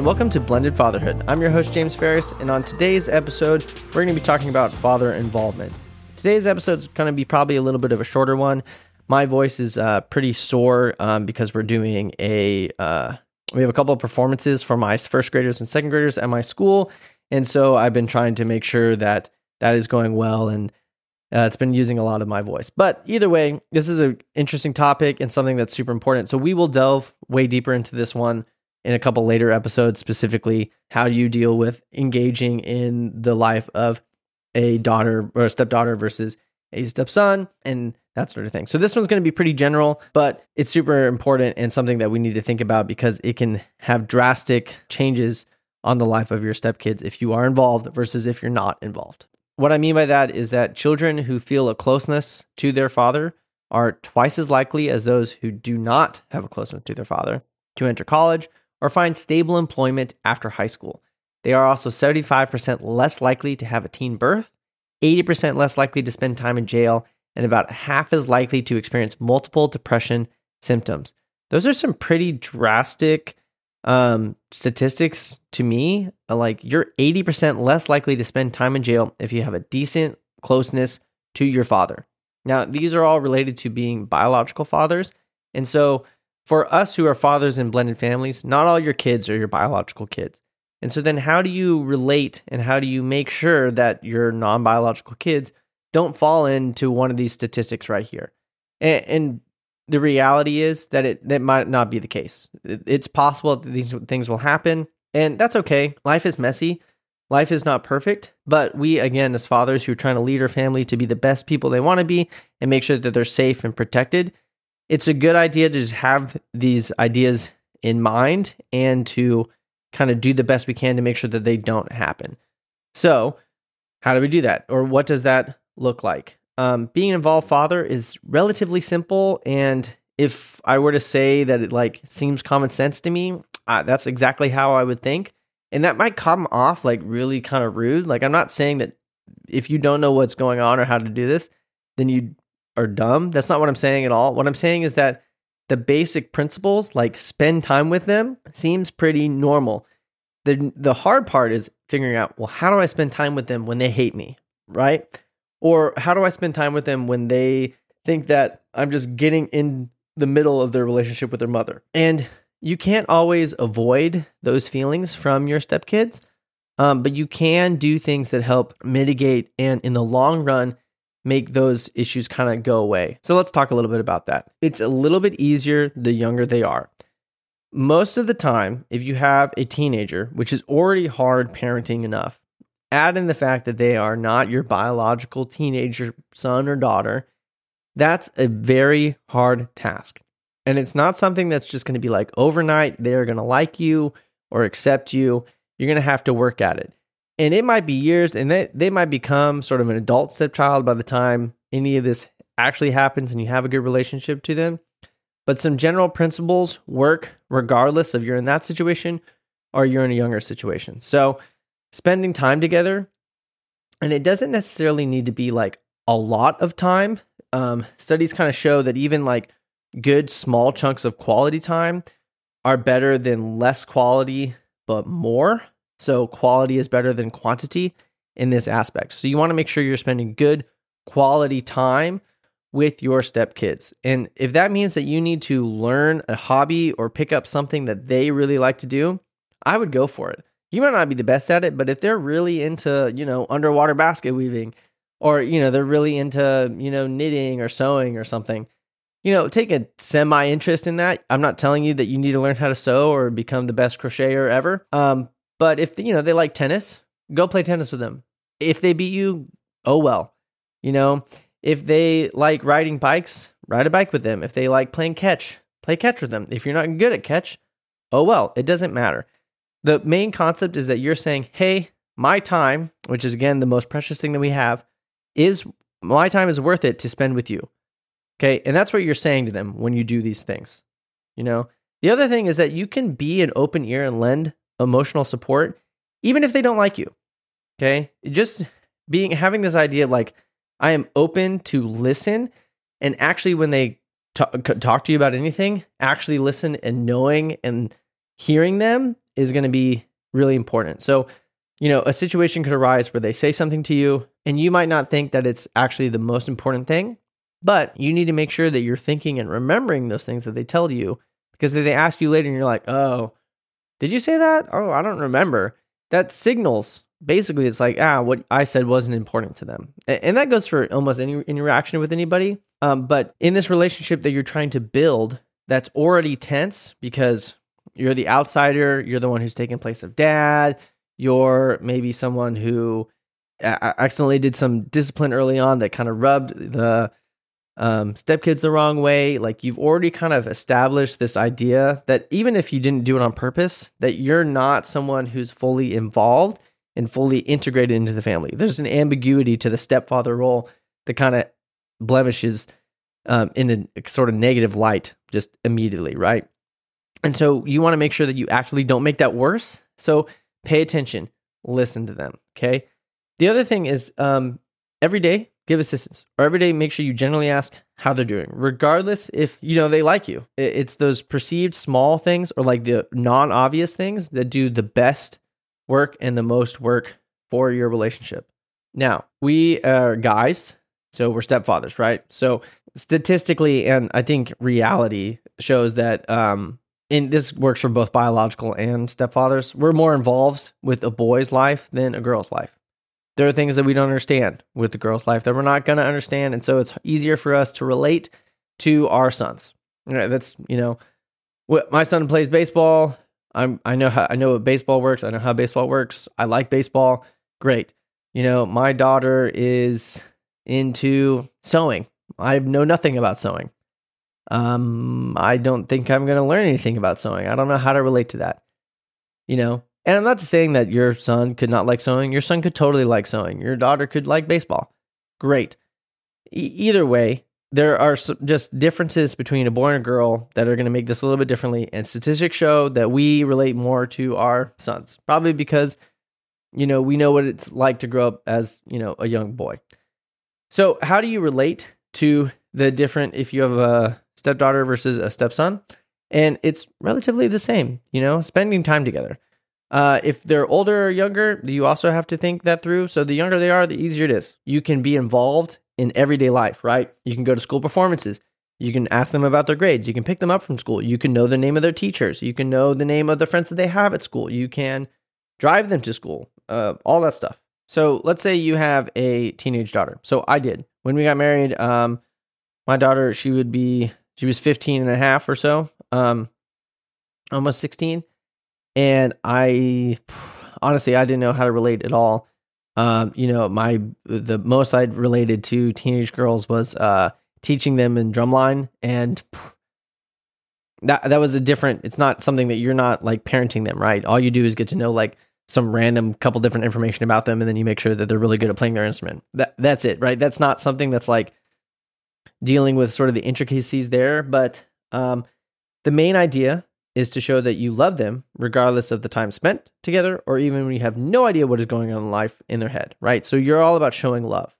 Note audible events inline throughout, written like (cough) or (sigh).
And welcome to Blended Fatherhood. I'm your host, James Ferriss, and on today's episode, we're going to be talking about father involvement. Today's episode is going to be probably a little bit of a shorter one. My voice is uh, pretty sore um, because we're doing a, uh, we have a couple of performances for my first graders and second graders at my school. And so I've been trying to make sure that that is going well and uh, it's been using a lot of my voice. But either way, this is an interesting topic and something that's super important. So we will delve way deeper into this one in a couple later episodes, specifically how do you deal with engaging in the life of a daughter or a stepdaughter versus a stepson and that sort of thing. So this one's going to be pretty general, but it's super important and something that we need to think about because it can have drastic changes on the life of your stepkids if you are involved versus if you're not involved. What I mean by that is that children who feel a closeness to their father are twice as likely as those who do not have a closeness to their father to enter college or find stable employment after high school. They are also 75% less likely to have a teen birth, 80% less likely to spend time in jail, and about half as likely to experience multiple depression symptoms. Those are some pretty drastic um, statistics to me. Like you're 80% less likely to spend time in jail if you have a decent closeness to your father. Now, these are all related to being biological fathers. And so, for us who are fathers in blended families, not all your kids are your biological kids. And so, then how do you relate and how do you make sure that your non biological kids don't fall into one of these statistics right here? And, and the reality is that it that might not be the case. It's possible that these things will happen, and that's okay. Life is messy. Life is not perfect, but we, again, as fathers who are trying to lead our family to be the best people they want to be and make sure that they're safe and protected, it's a good idea to just have these ideas in mind and to kind of do the best we can to make sure that they don't happen. So, how do we do that? Or what does that look like? Um, being an involved father is relatively simple, and if I were to say that it like seems common sense to me, uh, that's exactly how I would think. And that might come off like really kind of rude. Like I'm not saying that if you don't know what's going on or how to do this, then you are dumb. That's not what I'm saying at all. What I'm saying is that the basic principles, like spend time with them, seems pretty normal. The the hard part is figuring out, well, how do I spend time with them when they hate me, right? Or how do I spend time with them when they think that I'm just getting in the middle of their relationship with their mother? And you can't always avoid those feelings from your stepkids, um, but you can do things that help mitigate and in the long run make those issues kind of go away. So let's talk a little bit about that. It's a little bit easier the younger they are. Most of the time, if you have a teenager, which is already hard parenting enough, add in the fact that they are not your biological teenager son or daughter, that's a very hard task. And it's not something that's just going to be like overnight, they're going to like you or accept you. You're going to have to work at it. And it might be years, and they, they might become sort of an adult stepchild by the time any of this actually happens and you have a good relationship to them. But some general principles work regardless of you're in that situation or you're in a younger situation. So spending time together. And it doesn't necessarily need to be like a lot of time. Um, studies kind of show that even like good small chunks of quality time are better than less quality, but more. So quality is better than quantity in this aspect. So you want to make sure you're spending good quality time with your stepkids. And if that means that you need to learn a hobby or pick up something that they really like to do, I would go for it you might not be the best at it, but if they're really into, you know, underwater basket weaving or, you know, they're really into, you know, knitting or sewing or something, you know, take a semi interest in that. I'm not telling you that you need to learn how to sew or become the best crocheter ever. Um, but if, you know, they like tennis, go play tennis with them. If they beat you, oh well. You know, if they like riding bikes, ride a bike with them. If they like playing catch, play catch with them. If you're not good at catch, oh well, it doesn't matter. The main concept is that you're saying, hey, my time, which is again the most precious thing that we have, is my time is worth it to spend with you. Okay. And that's what you're saying to them when you do these things. You know, the other thing is that you can be an open ear and lend emotional support, even if they don't like you. Okay. Just being, having this idea like, I am open to listen. And actually, when they talk, talk to you about anything, actually listen and knowing and hearing them is going to be really important. So, you know, a situation could arise where they say something to you and you might not think that it's actually the most important thing, but you need to make sure that you're thinking and remembering those things that they tell you because if they ask you later and you're like, "Oh, did you say that? Oh, I don't remember." That signals basically it's like, "Ah, what I said wasn't important to them." And that goes for almost any interaction with anybody. Um, but in this relationship that you're trying to build, that's already tense because you're the outsider, you're the one who's taking place of dad, you're maybe someone who accidentally did some discipline early on that kind of rubbed the um, stepkids the wrong way. Like you've already kind of established this idea that even if you didn't do it on purpose, that you're not someone who's fully involved and fully integrated into the family. There's an ambiguity to the stepfather role that kind of blemishes um, in a sort of negative light just immediately, right? And so you want to make sure that you actually don't make that worse. So pay attention, listen to them. Okay. The other thing is um, every day give assistance or every day make sure you generally ask how they're doing, regardless if you know they like you. It's those perceived small things or like the non obvious things that do the best work and the most work for your relationship. Now, we are guys, so we're stepfathers, right? So statistically, and I think reality shows that um, and this works for both biological and stepfathers, we're more involved with a boy's life than a girl's life. There are things that we don't understand with the girl's life that we're not going to understand. And so it's easier for us to relate to our sons. That's, you know, my son plays baseball. I'm, I know how, I know what baseball works. I know how baseball works. I like baseball. Great. You know, my daughter is into sewing. I know nothing about sewing um, I don't think I'm going to learn anything about sewing. I don't know how to relate to that. You know, and I'm not saying that your son could not like sewing. Your son could totally like sewing. Your daughter could like baseball. Great. E- either way, there are just differences between a boy and a girl that are going to make this a little bit differently. And statistics show that we relate more to our sons, probably because, you know, we know what it's like to grow up as, you know, a young boy. So, how do you relate to the different, if you have a stepdaughter versus a stepson, and it's relatively the same. You know, spending time together. Uh, if they're older or younger, you also have to think that through. So the younger they are, the easier it is. You can be involved in everyday life, right? You can go to school performances. You can ask them about their grades. You can pick them up from school. You can know the name of their teachers. You can know the name of the friends that they have at school. You can drive them to school, uh, all that stuff. So let's say you have a teenage daughter. So I did. When we got married, um, my daughter, she would be she was 15 and a half or so, um, almost 16. And I honestly, I didn't know how to relate at all. Um, you know, my the most I'd related to teenage girls was uh, teaching them in drumline, and that that was a different. It's not something that you're not like parenting them, right? All you do is get to know like some random couple different information about them, and then you make sure that they're really good at playing their instrument. That that's it, right? That's not something that's like dealing with sort of the intricacies there. But um, the main idea is to show that you love them regardless of the time spent together or even when you have no idea what is going on in life in their head, right? So you're all about showing love.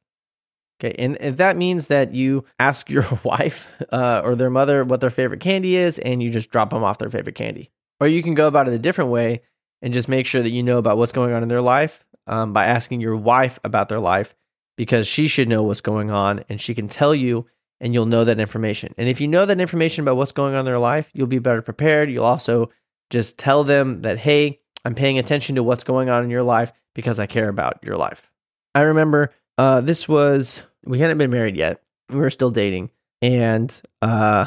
Okay, and if that means that you ask your (laughs) wife uh, or their mother what their favorite candy is and you just drop them off their favorite candy, or you can go about it a different way and just make sure that you know about what's going on in their life um, by asking your wife about their life because she should know what's going on and she can tell you and you'll know that information. And if you know that information about what's going on in their life, you'll be better prepared. You'll also just tell them that, hey, I'm paying attention to what's going on in your life because I care about your life. I remember uh, this was, we hadn't been married yet. We were still dating. And uh,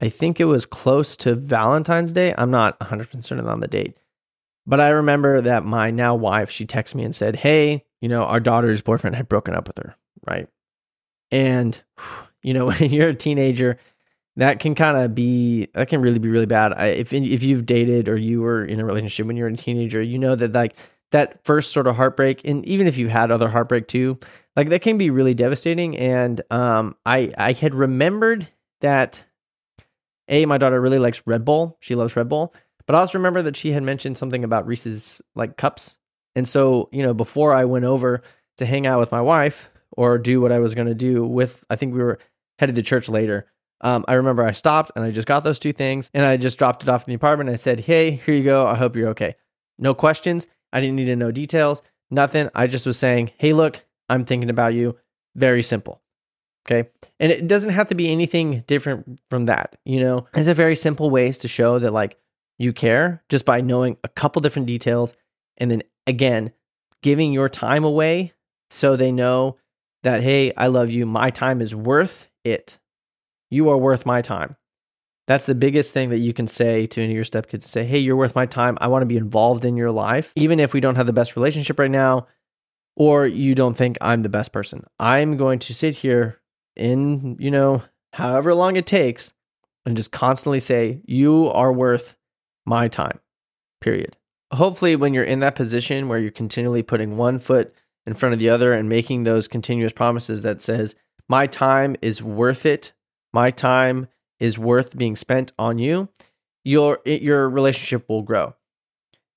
I think it was close to Valentine's Day. I'm not 100% certain on the date. But I remember that my now wife, she texted me and said, hey, you know, our daughter's boyfriend had broken up with her, right? And you know, (laughs) when you're a teenager, that can kind of be that can really be really bad. I, if if you've dated or you were in a relationship when you're a teenager, you know that like that first sort of heartbreak, and even if you've had other heartbreak too, like that can be really devastating. And um, I I had remembered that a my daughter really likes Red Bull. She loves Red Bull, but I also remember that she had mentioned something about Reese's like cups. And so you know before I went over to hang out with my wife or do what I was going to do with, I think we were headed to church later. Um, I remember I stopped and I just got those two things and I just dropped it off in the apartment. I said, Hey, here you go. I hope you're okay. No questions. I didn't need to know details, nothing. I just was saying, hey, look, I'm thinking about you. Very simple. Okay. And it doesn't have to be anything different from that. You know, it's a very simple ways to show that like you care just by knowing a couple different details. And then again, giving your time away so they know that, hey, I love you. My time is worth it. You are worth my time. That's the biggest thing that you can say to any of your stepkids. Say, hey, you're worth my time. I want to be involved in your life. Even if we don't have the best relationship right now, or you don't think I'm the best person. I'm going to sit here in, you know, however long it takes and just constantly say, you are worth my time, period. Hopefully, when you're in that position where you're continually putting one foot in front of the other and making those continuous promises that says, my time is worth it, my time is worth being spent on you, your your relationship will grow.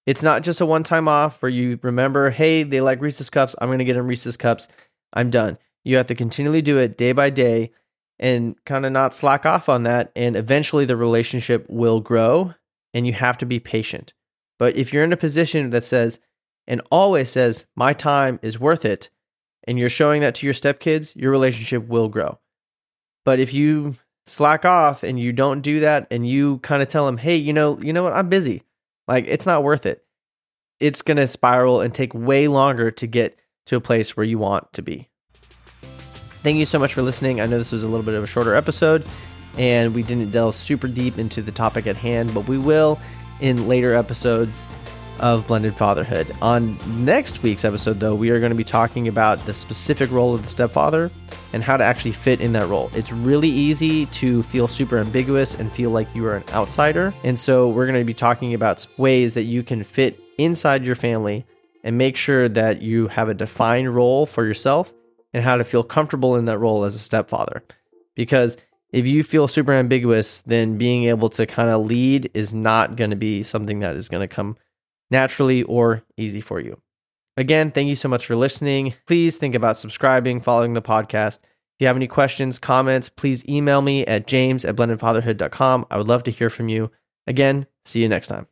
It's not just a one time off where you remember, hey, they like Reese's cups. I'm going to get them Reese's cups. I'm done. You have to continually do it day by day and kind of not slack off on that. And eventually the relationship will grow and you have to be patient. But if you're in a position that says, and always says, my time is worth it, and you're showing that to your stepkids, your relationship will grow. But if you slack off and you don't do that and you kind of tell them, hey, you know, you know what, I'm busy. Like it's not worth it. It's going to spiral and take way longer to get to a place where you want to be. Thank you so much for listening. I know this was a little bit of a shorter episode and we didn't delve super deep into the topic at hand, but we will in later episodes of blended fatherhood. On next week's episode, though, we are going to be talking about the specific role of the stepfather and how to actually fit in that role. It's really easy to feel super ambiguous and feel like you are an outsider. And so, we're going to be talking about ways that you can fit inside your family and make sure that you have a defined role for yourself and how to feel comfortable in that role as a stepfather. Because if you feel super ambiguous, then being able to kind of lead is not going to be something that is going to come naturally or easy for you. Again, thank you so much for listening. Please think about subscribing, following the podcast. If you have any questions, comments, please email me at james at blendedfatherhood.com. I would love to hear from you. Again, see you next time.